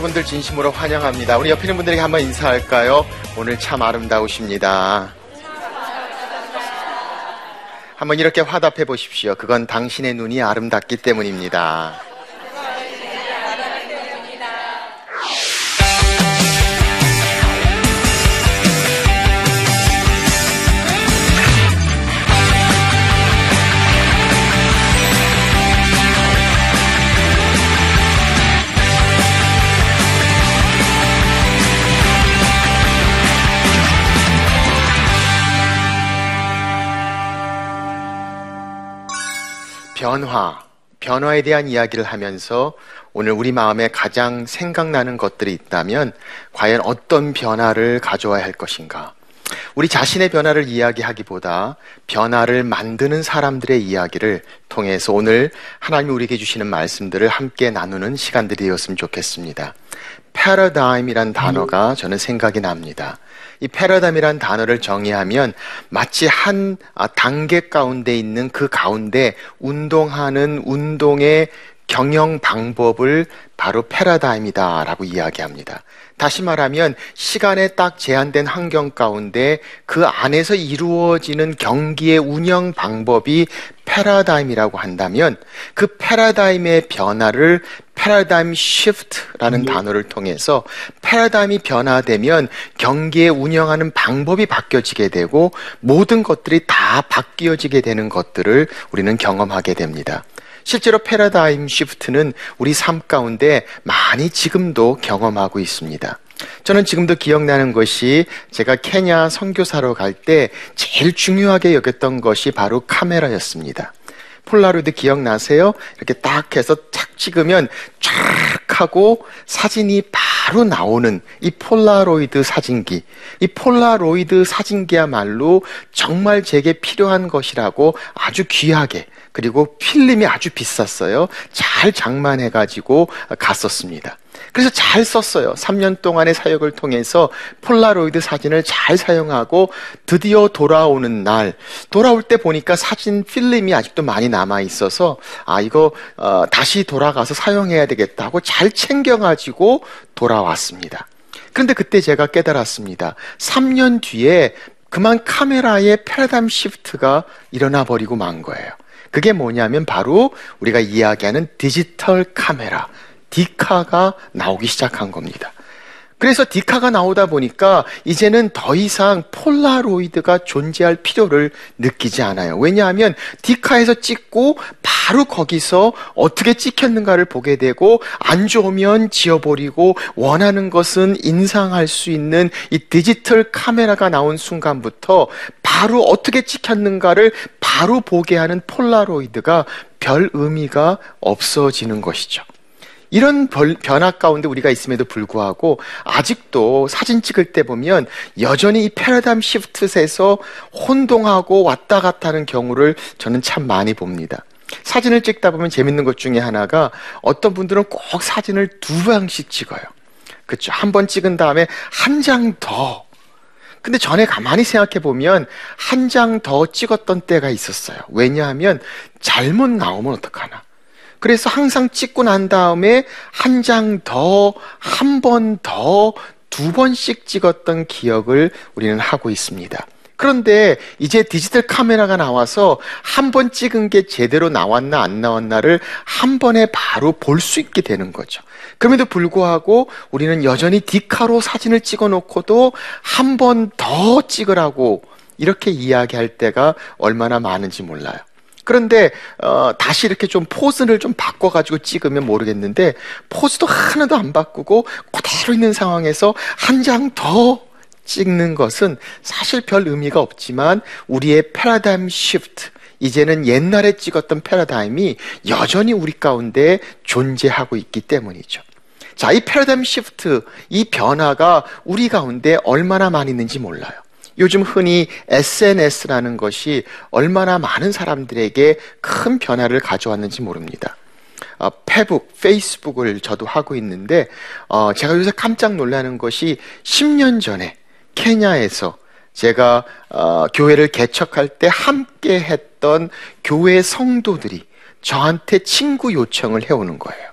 여러분들 진심으로 환영합니다. 우리 옆에 있는 분들에게 한번 인사할까요? 오늘 참 아름다우십니다. 한번 이렇게 화답해 보십시오. 그건 당신의 눈이 아름답기 때문입니다. 변화, 변화에 대한 이야기를 하면서 오늘 우리 마음에 가장 생각나는 것들이 있다면 과연 어떤 변화를 가져와야 할 것인가? 우리 자신의 변화를 이야기하기보다 변화를 만드는 사람들의 이야기를 통해서 오늘 하나님이 우리에게 주시는 말씀들을 함께 나누는 시간들이 되었으면 좋겠습니다. 패러다임이란 단어가 저는 생각이 납니다. 이 패러다임이란 단어를 정의하면 마치 한 아, 단계 가운데 있는 그 가운데 운동하는 운동의 경영 방법을 바로 패러다임이다라고 이야기합니다. 다시 말하면 시간에 딱 제한된 환경 가운데 그 안에서 이루어지는 경기의 운영 방법이 패러다임이라고 한다면 그 패러다임의 변화를 패러다임 시프트라는 네. 단어를 통해서 패러다임이 변화되면 경기에 운영하는 방법이 바뀌어지게 되고 모든 것들이 다 바뀌어지게 되는 것들을 우리는 경험하게 됩니다. 실제로 패러다임 시프트는 우리 삶 가운데 많이 지금도 경험하고 있습니다. 저는 지금도 기억나는 것이 제가 케냐 선교사로 갈 때 제일 중요하게 여겼던 것이 바로 카메라였습니다. 폴라로이드 기억나세요? 이렇게 딱 해서 착 찍으면 쫙 하고 사진이 바로 나오는 이 폴라로이드 사진기. 이 폴라로이드 사진기야말로 정말 제게 필요한 것이라고 아주 귀하게 그리고 필름이 아주 비쌌어요. 잘 장만해가지고 갔었습니다. 그래서 잘 썼어요. 3년 동안의 사역을 통해서 폴라로이드 사진을 잘 사용하고 드디어 돌아오는 날, 돌아올 때 보니까 사진 필름이 아직도 많이 남아 있어서 아, 이거 어, 다시 돌아가서 사용해야 되겠다 하고 잘 챙겨 가지고 돌아왔습니다. 그런데 그때 제가 깨달았습니다. 3년 뒤에 그만 카메라의 패러다임 시프트가 일어나 버리고 만 거예요. 그게 뭐냐면 바로 우리가 이야기하는 디지털 카메라, 디카가 나오기 시작한 겁니다. 그래서 디카가 나오다 보니까 이제는 더 이상 폴라로이드가 존재할 필요를 느끼지 않아요. 왜냐하면 디카에서 찍고 바로 거기서 어떻게 찍혔는가를 보게 되고 안 좋으면 지워버리고 원하는 것은 인상할 수 있는 이 디지털 카메라가 나온 순간부터 바로 어떻게 찍혔는가를 바로 보게 하는 폴라로이드가 별 의미가 없어지는 것이죠. 이런 변화 가운데 우리가 있음에도 불구하고 아직도 사진 찍을 때 보면 여전히 이 패러다임 시프트에서 혼동하고 왔다 갔다 하는 경우를 저는 참 많이 봅니다. 사진을 찍다 보면 재밌는 것 중에 하나가 어떤 분들은 꼭 사진을 두 방씩 찍어요. 그렇죠. 한 번 찍은 다음에 한 장 더. 근데 전에 가만히 생각해 보면 한 장 더 찍었던 때가 있었어요. 왜냐하면 잘못 나오면 어떡하나. 그래서 항상 찍고 난 다음에 한 장 더, 한 번 더, 두 번씩 찍었던 기억을 우리는 하고 있습니다. 그런데 이제 디지털 카메라가 나와서 한 번 찍은 게 제대로 나왔나 안 나왔나를 한 번에 바로 볼 수 있게 되는 거죠. 그럼에도 불구하고 우리는 여전히 디카로 사진을 찍어 놓고도 한 번 더 찍으라고 이렇게 이야기할 때가 얼마나 많은지 몰라요. 그런데 어, 다시 이렇게 좀 포즈를 좀 바꿔가지고 찍으면 모르겠는데 포즈도 하나도 안 바꾸고 그대로 있는 상황에서 한 장 더 찍는 것은 사실 별 의미가 없지만 우리의 paradigm shift 이제는 옛날에 찍었던 패러다임이 여전히 우리 가운데 존재하고 있기 때문이죠. 자, 이 paradigm shift, 이 변화가 우리 가운데 얼마나 많이 있는지 몰라요. 요즘 흔히 SNS라는 것이 얼마나 많은 사람들에게 큰 변화를 가져왔는지 모릅니다. 어, 페북, 페이스북을 저도 하고 있는데 어, 제가 요새 깜짝 놀라는 것이 10년 전에 케냐에서 제가 어, 교회를 개척할 때 함께 했던 교회 성도들이 저한테 친구 요청을 해오는 거예요.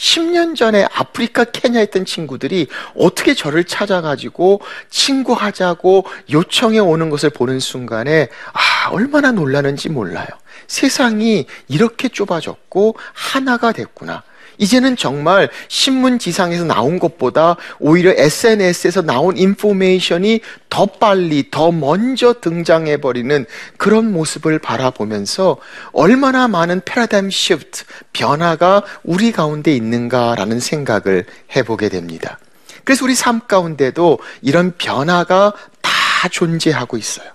10년 전에 아프리카 케냐 있던 친구들이 어떻게 저를 찾아가지고 친구하자고 요청해 오는 것을 보는 순간에 아, 얼마나 놀라는지 몰라요. 세상이 이렇게 좁아졌고 하나가 됐구나. 이제는 정말 신문지상에서 나온 것보다 오히려 SNS에서 나온 인포메이션이 더 빨리, 더 먼저 등장해버리는 그런 모습을 바라보면서 얼마나 많은 패러다임 시프트, 변화가 우리 가운데 있는가라는 생각을 해보게 됩니다. 그래서 우리 삶 가운데도 이런 변화가 다 존재하고 있어요.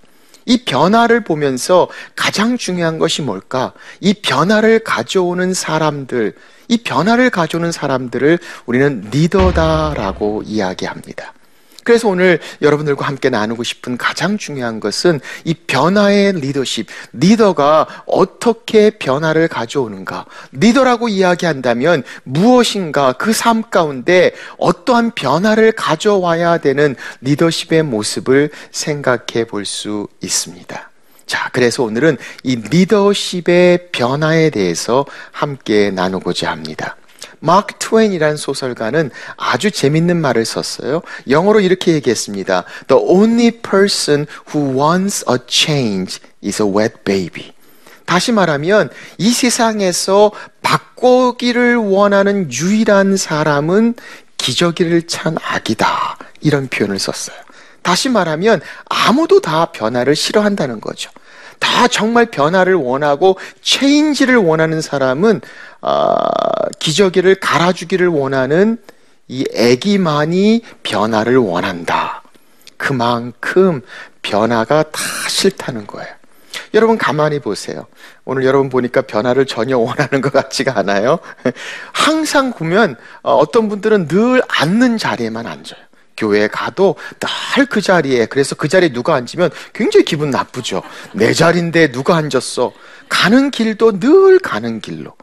이 변화를 보면서 가장 중요한 것이 뭘까? 이 변화를 가져오는 사람들, 이 변화를 가져오는 사람들을 우리는 리더다라고 이야기합니다. 그래서 오늘 여러분들과 함께 나누고 싶은 가장 중요한 것은 이 변화의 리더십, 리더가 어떻게 변화를 가져오는가. 리더라고 이야기한다면 무엇인가 그 삶 가운데 어떠한 변화를 가져와야 되는 리더십의 모습을 생각해 볼 수 있습니다. 자, 그래서 오늘은 이 리더십의 변화에 대해서 함께 나누고자 합니다. 마크 트웨인이라는 소설가는 아주 재밌는 말을 썼어요. 영어로 이렇게 얘기했습니다. The only person who wants a change is a wet baby. 다시 말하면 이 세상에서 바꾸기를 원하는 유일한 사람은 기저귀를 찬 아기다. 이런 표현을 썼어요. 다시 말하면 아무도 다 변화를 싫어한다는 거죠. 다 정말 변화를 원하고 체인지를 원하는 사람은 어, 기저귀를 갈아주기를 원하는 이 애기만이 변화를 원한다. 그만큼 변화가 다 싫다는 거예요. 여러분 가만히 보세요. 오늘 여러분 보니까 변화를 전혀 원하는 것 같지가 않아요. 항상 보면 어, 어떤 분들은 늘 앉는 자리에만 앉아요. 교회에 가도 늘 그 자리에 그래서 그 자리에 누가 앉으면 굉장히 기분 나쁘죠. 내 자리인데 누가 앉았어. 가는 길도 늘 가는 길로.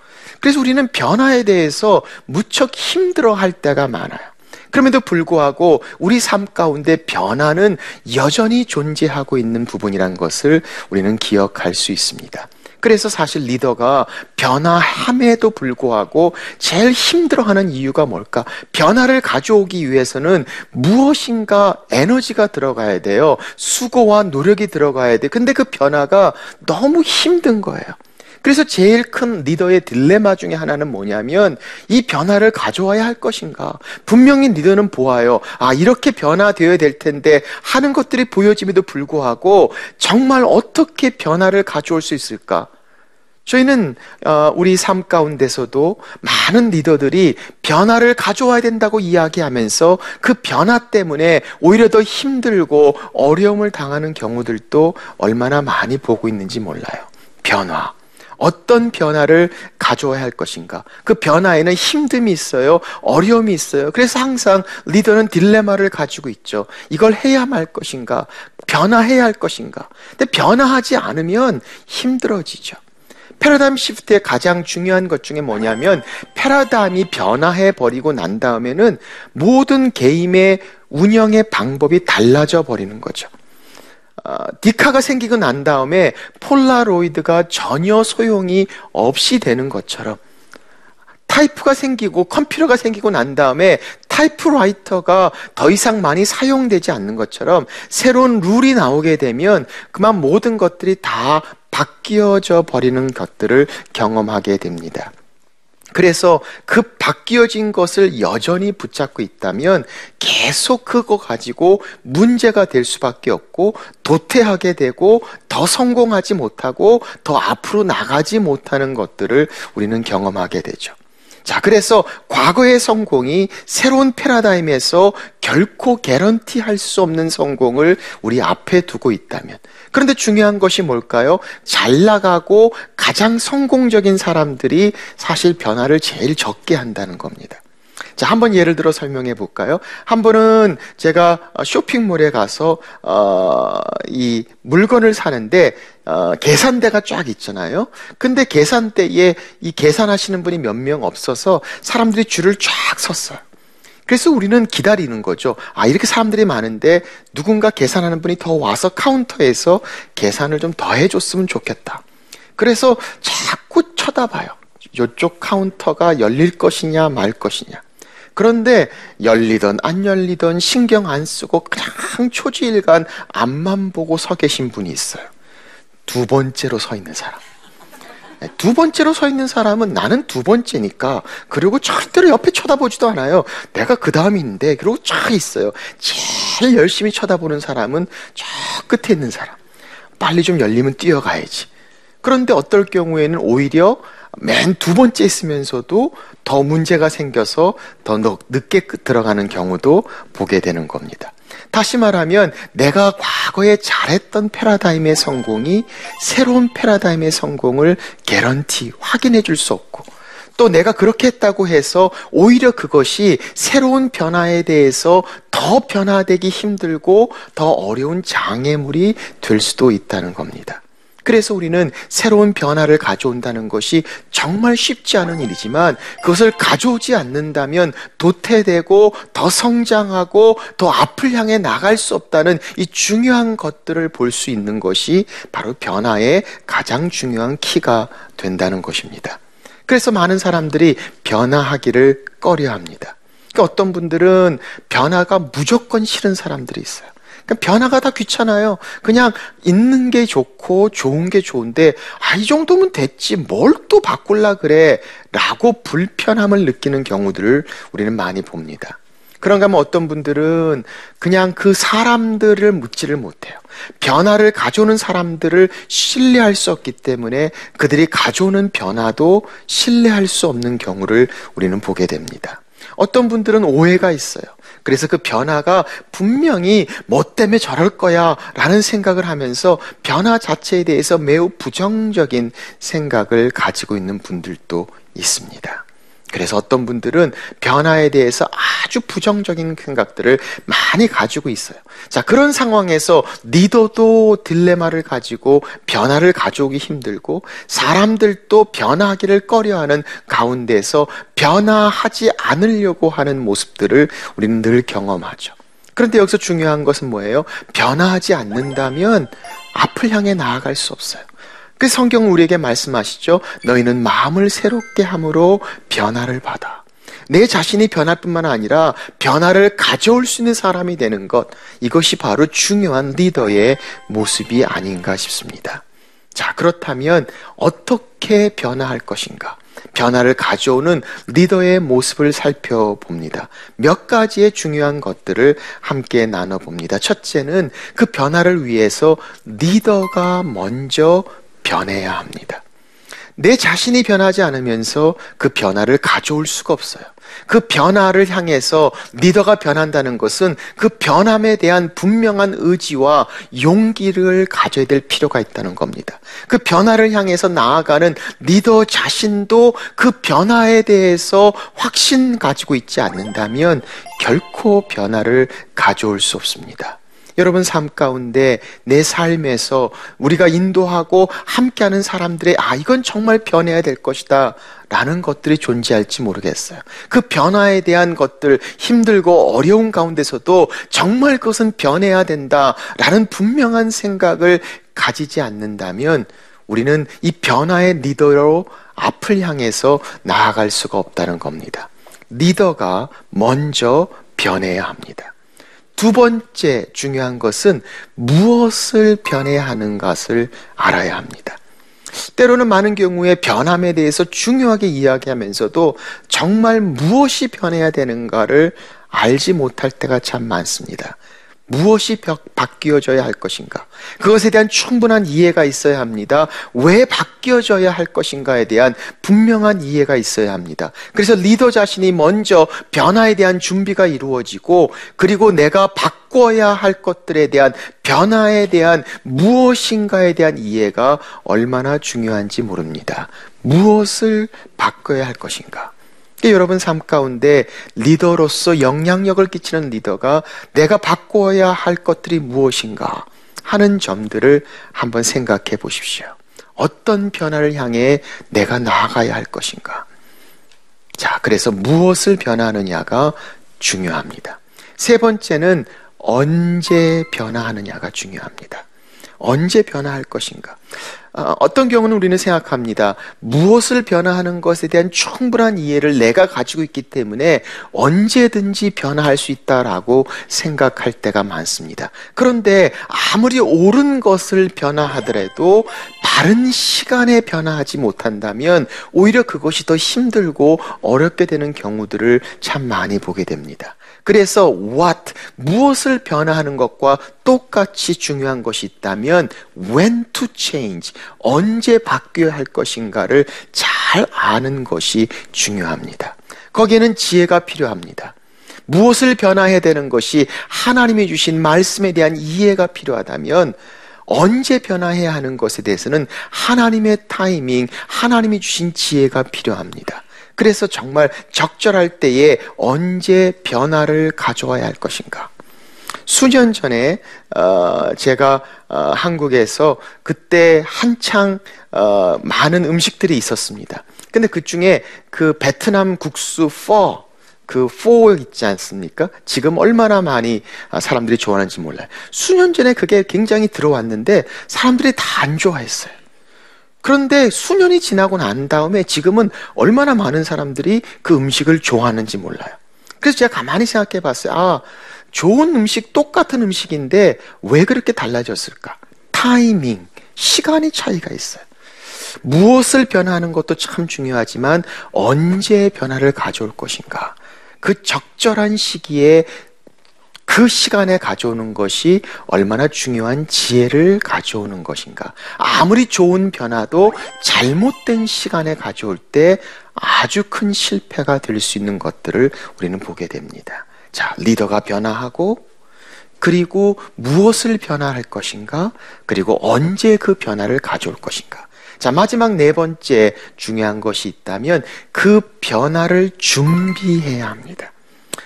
그래서 우리는 변화에 대해서 무척 힘들어 할 때가 많아요. 그럼에도 불구하고 우리 삶 가운데 변화는 여전히 존재하고 있는 부분이란 것을 우리는 기억할 수 있습니다. 그래서 사실 리더가 변화함에도 불구하고 제일 힘들어하는 이유가 뭘까? 변화를 가져오기 위해서는 무엇인가 에너지가 들어가야 돼요. 수고와 노력이 들어가야 돼. 근데 그 변화가 너무 힘든 거예요. 그래서 제일 큰 리더의 딜레마 중에 하나는 뭐냐면 이 변화를 가져와야 할 것인가. 분명히 리더는 보아요. 아, 이렇게 변화되어야 될 텐데 하는 것들이 보여짐에도 불구하고 정말 어떻게 변화를 가져올 수 있을까? 저희는 어, 우리 삶 가운데서도 많은 리더들이 변화를 가져와야 된다고 이야기하면서 그 변화 때문에 오히려 더 힘들고 어려움을 당하는 경우들도 얼마나 많이 보고 있는지 몰라요. 변화. 어떤 변화를 가져와야 할 것인가. 그 변화에는 힘듦이 있어요. 어려움이 있어요. 그래서 항상 리더는 딜레마를 가지고 있죠. 이걸 해야 할 것인가. 변화해야 할 것인가. 근데 변화하지 않으면 힘들어지죠. 패러다임 시프트의 가장 중요한 것 중에 뭐냐면 패러다임이 변화해 버리고 난 다음에는 모든 게임의 운영의 방법이 달라져 버리는 거죠. 어, 디카가 생기고 난 다음에 폴라로이드가 전혀 소용이 없이 되는 것처럼 타이프가 생기고 컴퓨터가 생기고 난 다음에 타이프라이터가 더 이상 많이 사용되지 않는 것처럼 새로운 룰이 나오게 되면 그만 모든 것들이 다 바뀌어져 버리는 것들을 경험하게 됩니다. 그래서 그 바뀌어진 것을 여전히 붙잡고 있다면 계속 그거 가지고 문제가 될 수밖에 없고 도태하게 되고 더 성공하지 못하고 더 앞으로 나가지 못하는 것들을 우리는 경험하게 되죠. 자, 그래서 과거의 성공이 새로운 패러다임에서 결코 개런티 할 수 없는 성공을 우리 앞에 두고 있다면 그런데 중요한 것이 뭘까요? 잘 나가고 가장 성공적인 사람들이 사실 변화를 제일 적게 한다는 겁니다. 자, 한 번 예를 들어 설명해 볼까요? 한 번은 제가 쇼핑몰에 가서 어, 이 물건을 사는데 어, 계산대가 쫙 있잖아요. 근데 계산대에 이 계산하시는 분이 몇 명 없어서 사람들이 줄을 쫙 섰어요. 그래서 우리는 기다리는 거죠. 아, 이렇게 사람들이 많은데 누군가 계산하는 분이 더 와서 카운터에서 계산을 좀 더 해줬으면 좋겠다. 그래서 자꾸 쳐다봐요. 이쪽 카운터가 열릴 것이냐 말 것이냐. 그런데 열리던 안 열리던 신경 안 쓰고 그냥 초지일관 앞만 보고 서 계신 분이 있어요. 두 번째로 서 있는 사람. 네, 두 번째로 서 있는 사람은 나는 두 번째니까 그리고 절대로 옆에 쳐다보지도 않아요. 내가 그 다음인데 그리고 쫙 있어요. 제일 열심히 쳐다보는 사람은 저 끝에 있는 사람. 빨리 좀 열리면 뛰어가야지. 그런데 어떨 경우에는 오히려 맨 두 번째 있으면서도 더 문제가 생겨서 더 늦게 들어가는 경우도 보게 되는 겁니다. 다시 말하면 내가 과거에 잘했던 패러다임의 성공이 새로운 패러다임의 성공을 개런티 확인해 줄 수 없고 또 내가 그렇게 했다고 해서 오히려 그것이 새로운 변화에 대해서 더 변화되기 힘들고 더 어려운 장애물이 될 수도 있다는 겁니다. 그래서 우리는 새로운 변화를 가져온다는 것이 정말 쉽지 않은 일이지만 그것을 가져오지 않는다면 도태되고 더 성장하고 더 앞을 향해 나갈 수 없다는 이 중요한 것들을 볼 수 있는 것이 바로 변화의 가장 중요한 키가 된다는 것입니다. 그래서 많은 사람들이 변화하기를 꺼려 합니다. 그러니까 어떤 분들은 변화가 무조건 싫은 사람들이 있어요. 그러니까 변화가 다 귀찮아요. 그냥 있는 게 좋고 좋은 게 좋은데 아 이 정도면 됐지 뭘 또 바꿀라 그래 라고 불편함을 느끼는 경우들을 우리는 많이 봅니다. 그런가 하면 어떤 분들은 그냥 그 사람들을 묻지를 못해요. 변화를 가져오는 사람들을 신뢰할 수 없기 때문에 그들이 가져오는 변화도 신뢰할 수 없는 경우를 우리는 보게 됩니다. 어떤 분들은 오해가 있어요. 그래서 그 변화가 분명히 뭐 때문에 저럴 거야 라는 생각을 하면서 변화 자체에 대해서 매우 부정적인 생각을 가지고 있는 분들도 있습니다. 그래서 어떤 분들은 변화에 대해서 아주 부정적인 생각들을 많이 가지고 있어요. 자, 그런 상황에서 리더도 딜레마를 가지고 변화를 가져오기 힘들고 사람들도 변화하기를 꺼려하는 가운데서 변화하지 않으려고 하는 모습들을 우리는 늘 경험하죠. 그런데 여기서 중요한 것은 뭐예요? 변화하지 않는다면 앞을 향해 나아갈 수 없어요. 그 성경은 우리에게 말씀하시죠. 너희는 마음을 새롭게 함으로 변화를 받아. 내 자신이 변할 뿐만 아니라 변화를 가져올 수 있는 사람이 되는 것. 이것이 바로 중요한 리더의 모습이 아닌가 싶습니다. 자, 그렇다면 어떻게 변화할 것인가? 변화를 가져오는 리더의 모습을 살펴봅니다. 몇 가지의 중요한 것들을 함께 나눠봅니다. 첫째는 그 변화를 위해서 리더가 먼저 변해야 합니다. 내 자신이 변하지 않으면서 그 변화를 가져올 수가 없어요. 그 변화를 향해서 리더가 변한다는 것은 그 변함에 대한 분명한 의지와 용기를 가져야 될 필요가 있다는 겁니다. 그 변화를 향해서 나아가는 리더 자신도 그 변화에 대해서 확신 가지고 있지 않는다면 결코 변화를 가져올 수 없습니다. 여러분 삶 가운데 내 삶에서 우리가 인도하고 함께하는 사람들의 아 이건 정말 변해야 될 것이다 라는 것들이 존재할지 모르겠어요. 그 변화에 대한 것들 힘들고 어려운 가운데서도 정말 그것은 변해야 된다 라는 분명한 생각을 가지지 않는다면 우리는 이 변화의 리더로 앞을 향해서 나아갈 수가 없다는 겁니다. 리더가 먼저 변해야 합니다. 두 번째 중요한 것은 무엇을 변해야 하는 것을 알아야 합니다. 때로는 많은 경우에 변함에 대해서 중요하게 이야기하면서도 정말 무엇이 변해야 되는가를 알지 못할 때가 참 많습니다. 무엇이 바뀌어져야 할 것인가? 그것에 대한 충분한 이해가 있어야 합니다. 왜 바뀌어져야 할 것인가에 대한 분명한 이해가 있어야 합니다. 그래서 리더 자신이 먼저 변화에 대한 준비가 이루어지고 그리고 내가 바꿔야 할 것들에 대한 변화에 대한 무엇인가에 대한 이해가 얼마나 중요한지 모릅니다. 무엇을 바꿔야 할 것인가? 여러분 삶 가운데 리더로서 영향력을 끼치는 리더가 내가 바꿔야 할 것들이 무엇인가 하는 점들을 한번 생각해 보십시오. 어떤 변화를 향해 내가 나아가야 할 것인가? 자, 그래서 무엇을 변화하느냐가 중요합니다. 세 번째는 언제 변화하느냐가 중요합니다. 언제 변화할 것인가? 어, 어떤 경우는 우리는 생각합니다. 무엇을 변화하는 것에 대한 충분한 이해를 내가 가지고 있기 때문에 언제든지 변화할 수 있다라고 생각할 때가 많습니다. 그런데 아무리 옳은 것을 변화하더라도 바른 시간에 변화하지 못한다면 오히려 그것이 더 힘들고 어렵게 되는 경우들을 참 많이 보게 됩니다. 그래서 what 무엇을 변화하는 것과 똑같이 중요한 것이 있다면 when to change 언제 바뀌어야 할 것인가를 잘 아는 것이 중요합니다. 거기에는 지혜가 필요합니다. 무엇을 변화해야 되는 것이 하나님이 주신 말씀에 대한 이해가 필요하다면 언제 변화해야 하는 것에 대해서는 하나님의 타이밍, 하나님이 주신 지혜가 필요합니다. 그래서 정말 적절할 때에 언제 변화를 가져와야 할 것인가. 수년 전에 어, 제가 어, 한국에서 그때 한창 어, 많은 음식들이 있었습니다. 근데 그 중에 그 베트남 국수 4, 그4 있지 않습니까? 지금 얼마나 많이 아, 사람들이 좋아하는지 몰라요. 수년 전에 그게 굉장히 들어왔는데 사람들이 다 안 좋아했어요. 그런데 수년이 지나고 난 다음에 지금은 얼마나 많은 사람들이 그 음식을 좋아하는지 몰라요. 그래서 제가 가만히 생각해 봤어요. 아, 좋은 음식, 똑같은 음식인데 왜 그렇게 달라졌을까? 타이밍, 시간이 차이가 있어요. 무엇을 변화하는 것도 참 중요하지만 언제 변화를 가져올 것인가? 그 적절한 시기에 그 시간에 가져오는 것이 얼마나 중요한 지혜를 가져오는 것인가. 아무리 좋은 변화도 잘못된 시간에 가져올 때 아주 큰 실패가 될 수 있는 것들을 우리는 보게 됩니다. 자, 리더가 변화하고 그리고 무엇을 변화할 것인가? 그리고 언제 그 변화를 가져올 것인가? 자, 마지막 네 번째 중요한 것이 있다면 그 변화를 준비해야 합니다.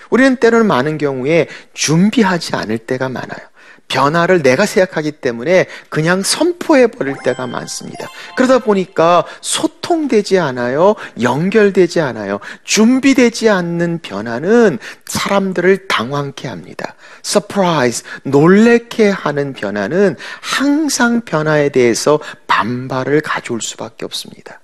우리는 때로는 많은 경우에 준비하지 않을 때가 많아요. 변화를 내가 생각하기 때문에 그냥 선포해 버릴 때가 많습니다. 그러다 보니까 소통되지 않아요. 연결되지 않아요. 준비되지 않는 변화는 사람들을 당황케 합니다. surprise, 놀래게 하는 변화는 항상 변화에 대해서 반발을 가져올 수밖에 없습니다.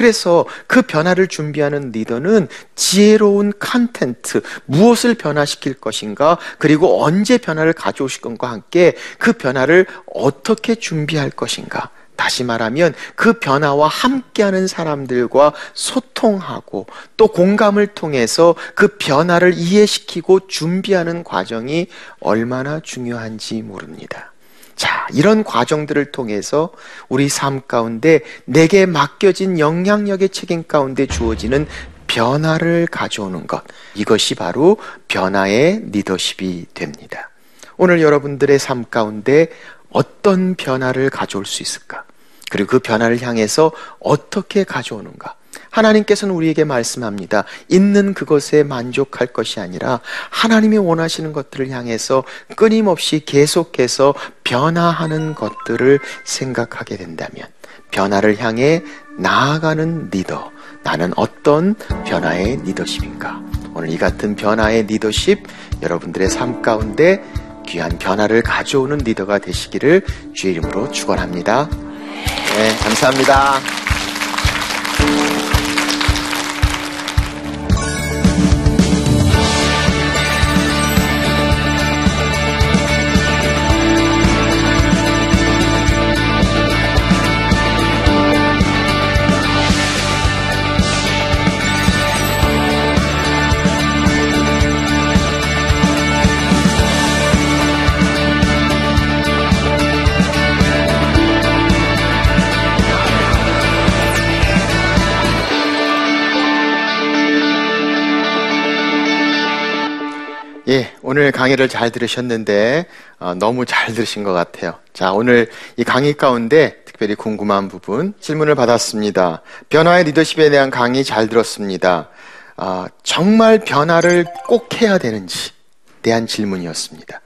그래서 그 변화를 준비하는 리더는 지혜로운 content, 무엇을 변화시킬 것인가, 그리고 언제 변화를 가져오실 것과 함께 그 변화를 어떻게 준비할 것인가. 다시 말하면 그 변화와 함께하는 사람들과 소통하고 또 공감을 통해서 그 변화를 이해시키고 준비하는 과정이 얼마나 중요한지 모릅니다. 자, 이런 과정들을 통해서 우리 삶 가운데 내게 맡겨진 영향력의 책임 가운데 주어지는 변화를 가져오는 것. 이것이 바로 변화의 리더십이 됩니다. 오늘 여러분들의 삶 가운데 어떤 변화를 가져올 수 있을까? 그리고 그 변화를 향해서 어떻게 가져오는가? 하나님께서는 우리에게 말씀합니다. 있는 그것에 만족할 것이 아니라 하나님이 원하시는 것들을 향해서 끊임없이 계속해서 변화하는 것들을 생각하게 된다면 변화를 향해 나아가는 리더. 나는 어떤 변화의 리더십인가? 오늘 이 같은 변화의 리더십 여러분들의 삶 가운데 귀한 변화를 가져오는 리더가 되시기를 주의 이름으로 축원합니다. 네, 감사합니다. 오늘 강의를 잘 들으셨는데 어, 너무 잘 들으신 것 같아요. 자, 오늘 이 강의 가운데 특별히 궁금한 부분 질문을 받았습니다. 변화의 리더십에 대한 강의 잘 들었습니다. 어, 정말 변화를 꼭 해야 되는지 대한 질문이었습니다.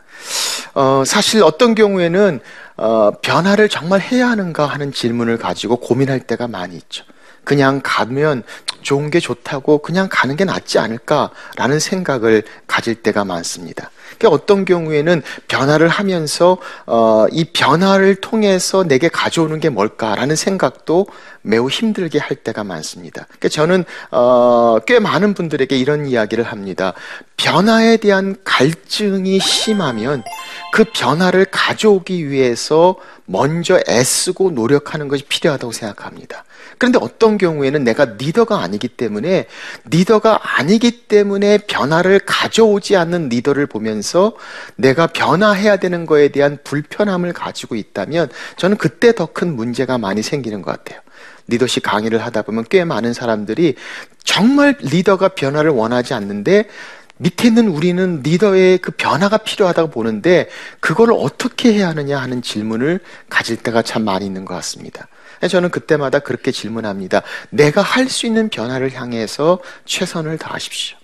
어, 사실 어떤 경우에는 어, 변화를 정말 해야 하는가 하는 질문을 가지고 고민할 때가 많이 있죠. 그냥 가면 좋은 게 좋다고 그냥 가는 게 낫지 않을까라는 생각을 가질 때가 많습니다. 그러니까 어떤 경우에는 변화를 하면서 어, 이 변화를 통해서 내게 가져오는 게 뭘까라는 생각도 매우 힘들게 할 때가 많습니다. 그러니까 저는 어, 꽤 많은 분들에게 이런 이야기를 합니다. 변화에 대한 갈증이 심하면 그 변화를 가져오기 위해서 먼저 애쓰고 노력하는 것이 필요하다고 생각합니다. 그런데 어떤 경우에는 내가 리더가 아니기 때문에 리더가 아니기 때문에 변화를 가져오지 않는 리더를 보면서 내가 변화해야 되는 거에 대한 불편함을 가지고 있다면 저는 그때 더 큰 문제가 많이 생기는 것 같아요. 리더십 강의를 하다 보면 꽤 많은 사람들이 정말 리더가 변화를 원하지 않는데 밑에 있는 우리는 리더의 그 변화가 필요하다고 보는데 그걸 어떻게 해야 하느냐 하는 질문을 가질 때가 참 많이 있는 것 같습니다. 저는 그때마다 그렇게 질문합니다. 내가 할 수 있는 변화를 향해서 최선을 다하십시오.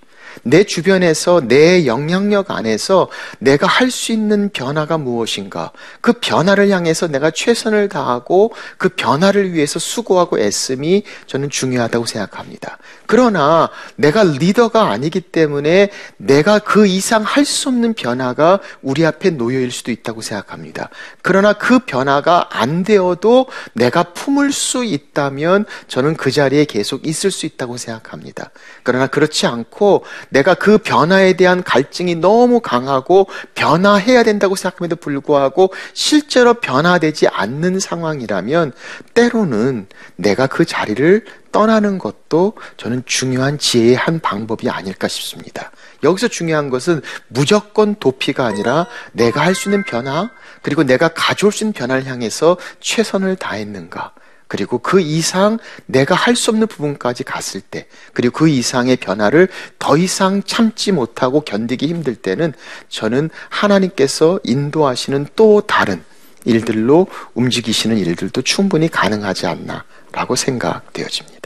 내 주변에서 내 영향력 안에서 내가 할 수 있는 변화가 무엇인가? 그 변화를 향해서 내가 최선을 다하고 그 변화를 위해서 수고하고 애씀이 저는 중요하다고 생각합니다. 그러나 내가 리더가 아니기 때문에 내가 그 이상 할 수 없는 변화가 우리 앞에 놓여일 수도 있다고 생각합니다. 그러나 그 변화가 안 되어도 내가 품을 수 있다면 저는 그 자리에 계속 있을 수 있다고 생각합니다. 그러나 그렇지 않고 내가 그 변화에 대한 갈증이 너무 강하고 변화해야 된다고 생각함에도 불구하고 실제로 변화되지 않는 상황이라면 때로는 내가 그 자리를 떠나는 것도 저는 중요한 지혜의 한 방법이 아닐까 싶습니다. 여기서 중요한 것은 무조건 도피가 아니라 내가 할 수 있는 변화, 그리고 내가 가져올 수 있는 변화를 향해서 최선을 다했는가. 그리고 그 이상 내가 할 수 없는 부분까지 갔을 때, 그리고 그 이상의 변화를 더 이상 참지 못하고 견디기 힘들 때는 저는 하나님께서 인도하시는 또 다른 일들로 움직이시는 일들도 충분히 가능하지 않나라고 생각되어집니다.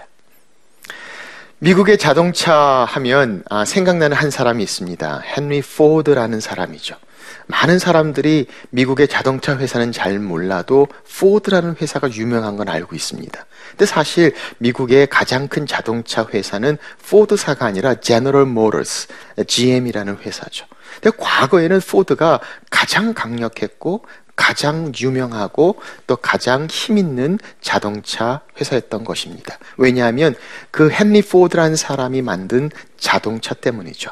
미국의 자동차 하면 아, 생각나는 한 사람이 있습니다. 헨리 포드라는 사람이죠. 많은 사람들이 미국의 자동차 회사는 잘 몰라도 포드라는 회사가 유명한 건 알고 있습니다. 근데 사실 미국의 가장 큰 자동차 회사는 포드사가 아니라 제너럴 모터스, GM이라는 회사죠. 근데 과거에는 포드가 가장 강력했고 가장 유명하고 또 가장 힘 있는 자동차 회사였던 것입니다. 왜냐하면 그 헨리 포드라는 사람이 만든 자동차 때문이죠.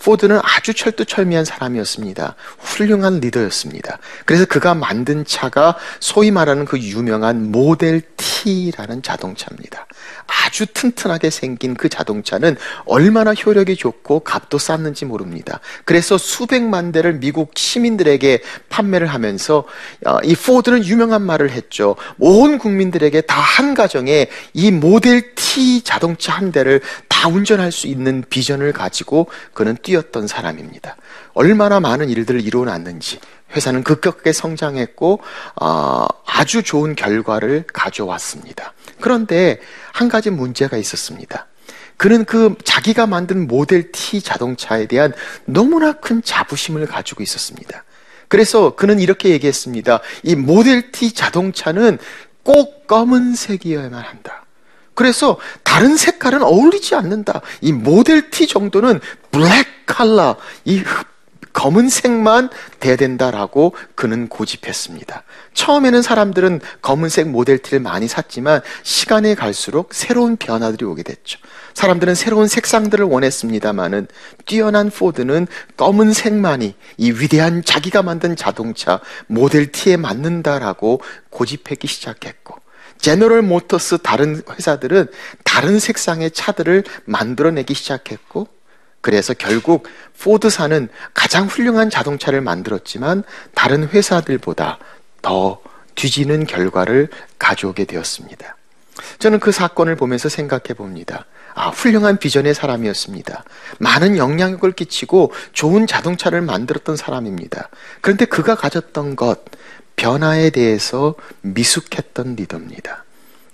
포드는 아주 철두철미한 사람이었습니다. 훌륭한 리더였습니다. 그래서 그가 만든 차가 소위 말하는 그 유명한 모델 T라는 자동차입니다. 아주 튼튼하게 생긴 그 자동차는 얼마나 효력이 좋고 값도 쌌는지 모릅니다. 그래서 수백만 대를 미국 시민들에게 판매를 하면서 어, 이 포드는 유명한 말을 했죠. 온 국민들에게 다 한 가정에 이 모델 T 자동차 한 대를 다 운전할 수 있는 비전을 가지고 그는 뛰었던 사람입니다. 얼마나 많은 일들을 이루어놨는지 회사는 급격하게 성장했고 어, 아주 좋은 결과를 가져왔습니다. 그런데 한 가지 문제가 있었습니다. 그는 그 자기가 만든 모델 T 자동차에 대한 너무나 큰 자부심을 가지고 있었습니다. 그래서 그는 이렇게 얘기했습니다. 이 모델 T 자동차는 꼭 검은색이어야만 한다. 그래서 다른 색깔은 어울리지 않는다. 이 모델 T 정도는 블랙 칼라, 이 검은색만 돼야 된다라고 그는 고집했습니다. 처음에는 사람들은 검은색 모델 T를 많이 샀지만 시간이 갈수록 새로운 변화들이 오게 됐죠. 사람들은 새로운 색상들을 원했습니다만은 뛰어난 포드는 검은색만이 이 위대한 자기가 만든 자동차 모델 T에 맞는다라고 고집하기 시작했고 제너럴 모터스 다른 회사들은 다른 색상의 차들을 만들어내기 시작했고 그래서 결국 포드사는 가장 훌륭한 자동차를 만들었지만 다른 회사들보다 더 뒤지는 결과를 가져오게 되었습니다. 저는 그 사건을 보면서 생각해 봅니다. 아, 훌륭한 비전의 사람이었습니다. 많은 영향력을 끼치고 좋은 자동차를 만들었던 사람입니다. 그런데 그가 가졌던 것, 변화에 대해서 미숙했던 리더입니다.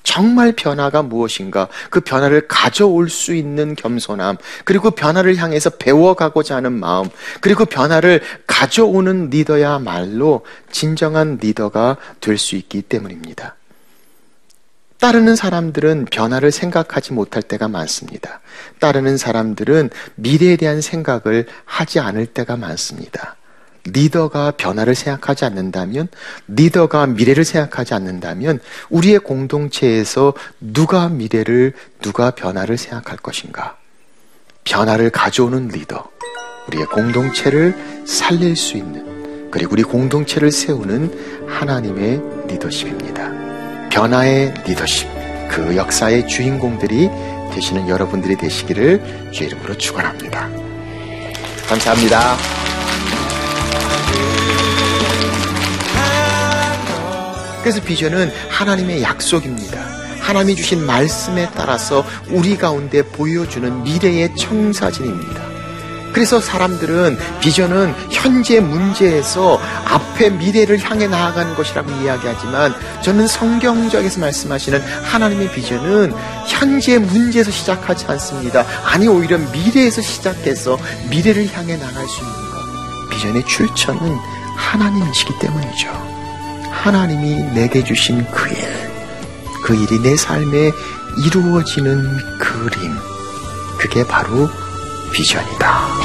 정말 변화가 무엇인가, 그 변화를 가져올 수 있는 겸손함, 그리고 변화를 향해서 배워가고자 하는 마음, 그리고 변화를 가져오는 리더야말로 진정한 리더가 될 수 있기 때문입니다. 따르는 사람들은 변화를 생각하지 못할 때가 많습니다. 따르는 사람들은 미래에 대한 생각을 하지 않을 때가 많습니다. 리더가 변화를 생각하지 않는다면, 리더가 미래를 생각하지 않는다면, 우리의 공동체에서 누가 미래를, 누가 변화를 생각할 것인가? 변화를 가져오는 리더, 우리의 공동체를 살릴 수 있는, 그리고 우리 공동체를 세우는 하나님의 리더십입니다. 변화의 리더십, 그 역사의 주인공들이 되시는 여러분들이 되시기를 주의 이름으로 축원합니다. 감사합니다. 그래서 비전은 하나님의 약속입니다. 하나님이 주신 말씀에 따라서 우리 가운데 보여주는 미래의 청사진입니다. 그래서 사람들은 비전은 현재 문제에서 앞에 미래를 향해 나아가는 것이라고 이야기하지만 저는 성경적에서 말씀하시는 하나님의 비전은 현재 문제에서 시작하지 않습니다. 아니 오히려 미래에서 시작해서 미래를 향해 나갈 수 있는 것. 비전의 출처는 하나님이시기 때문이죠. 하나님이 내게 주신 그 일, 그 일이 내 삶에 이루어지는 그림, 그게 바로 비전이다.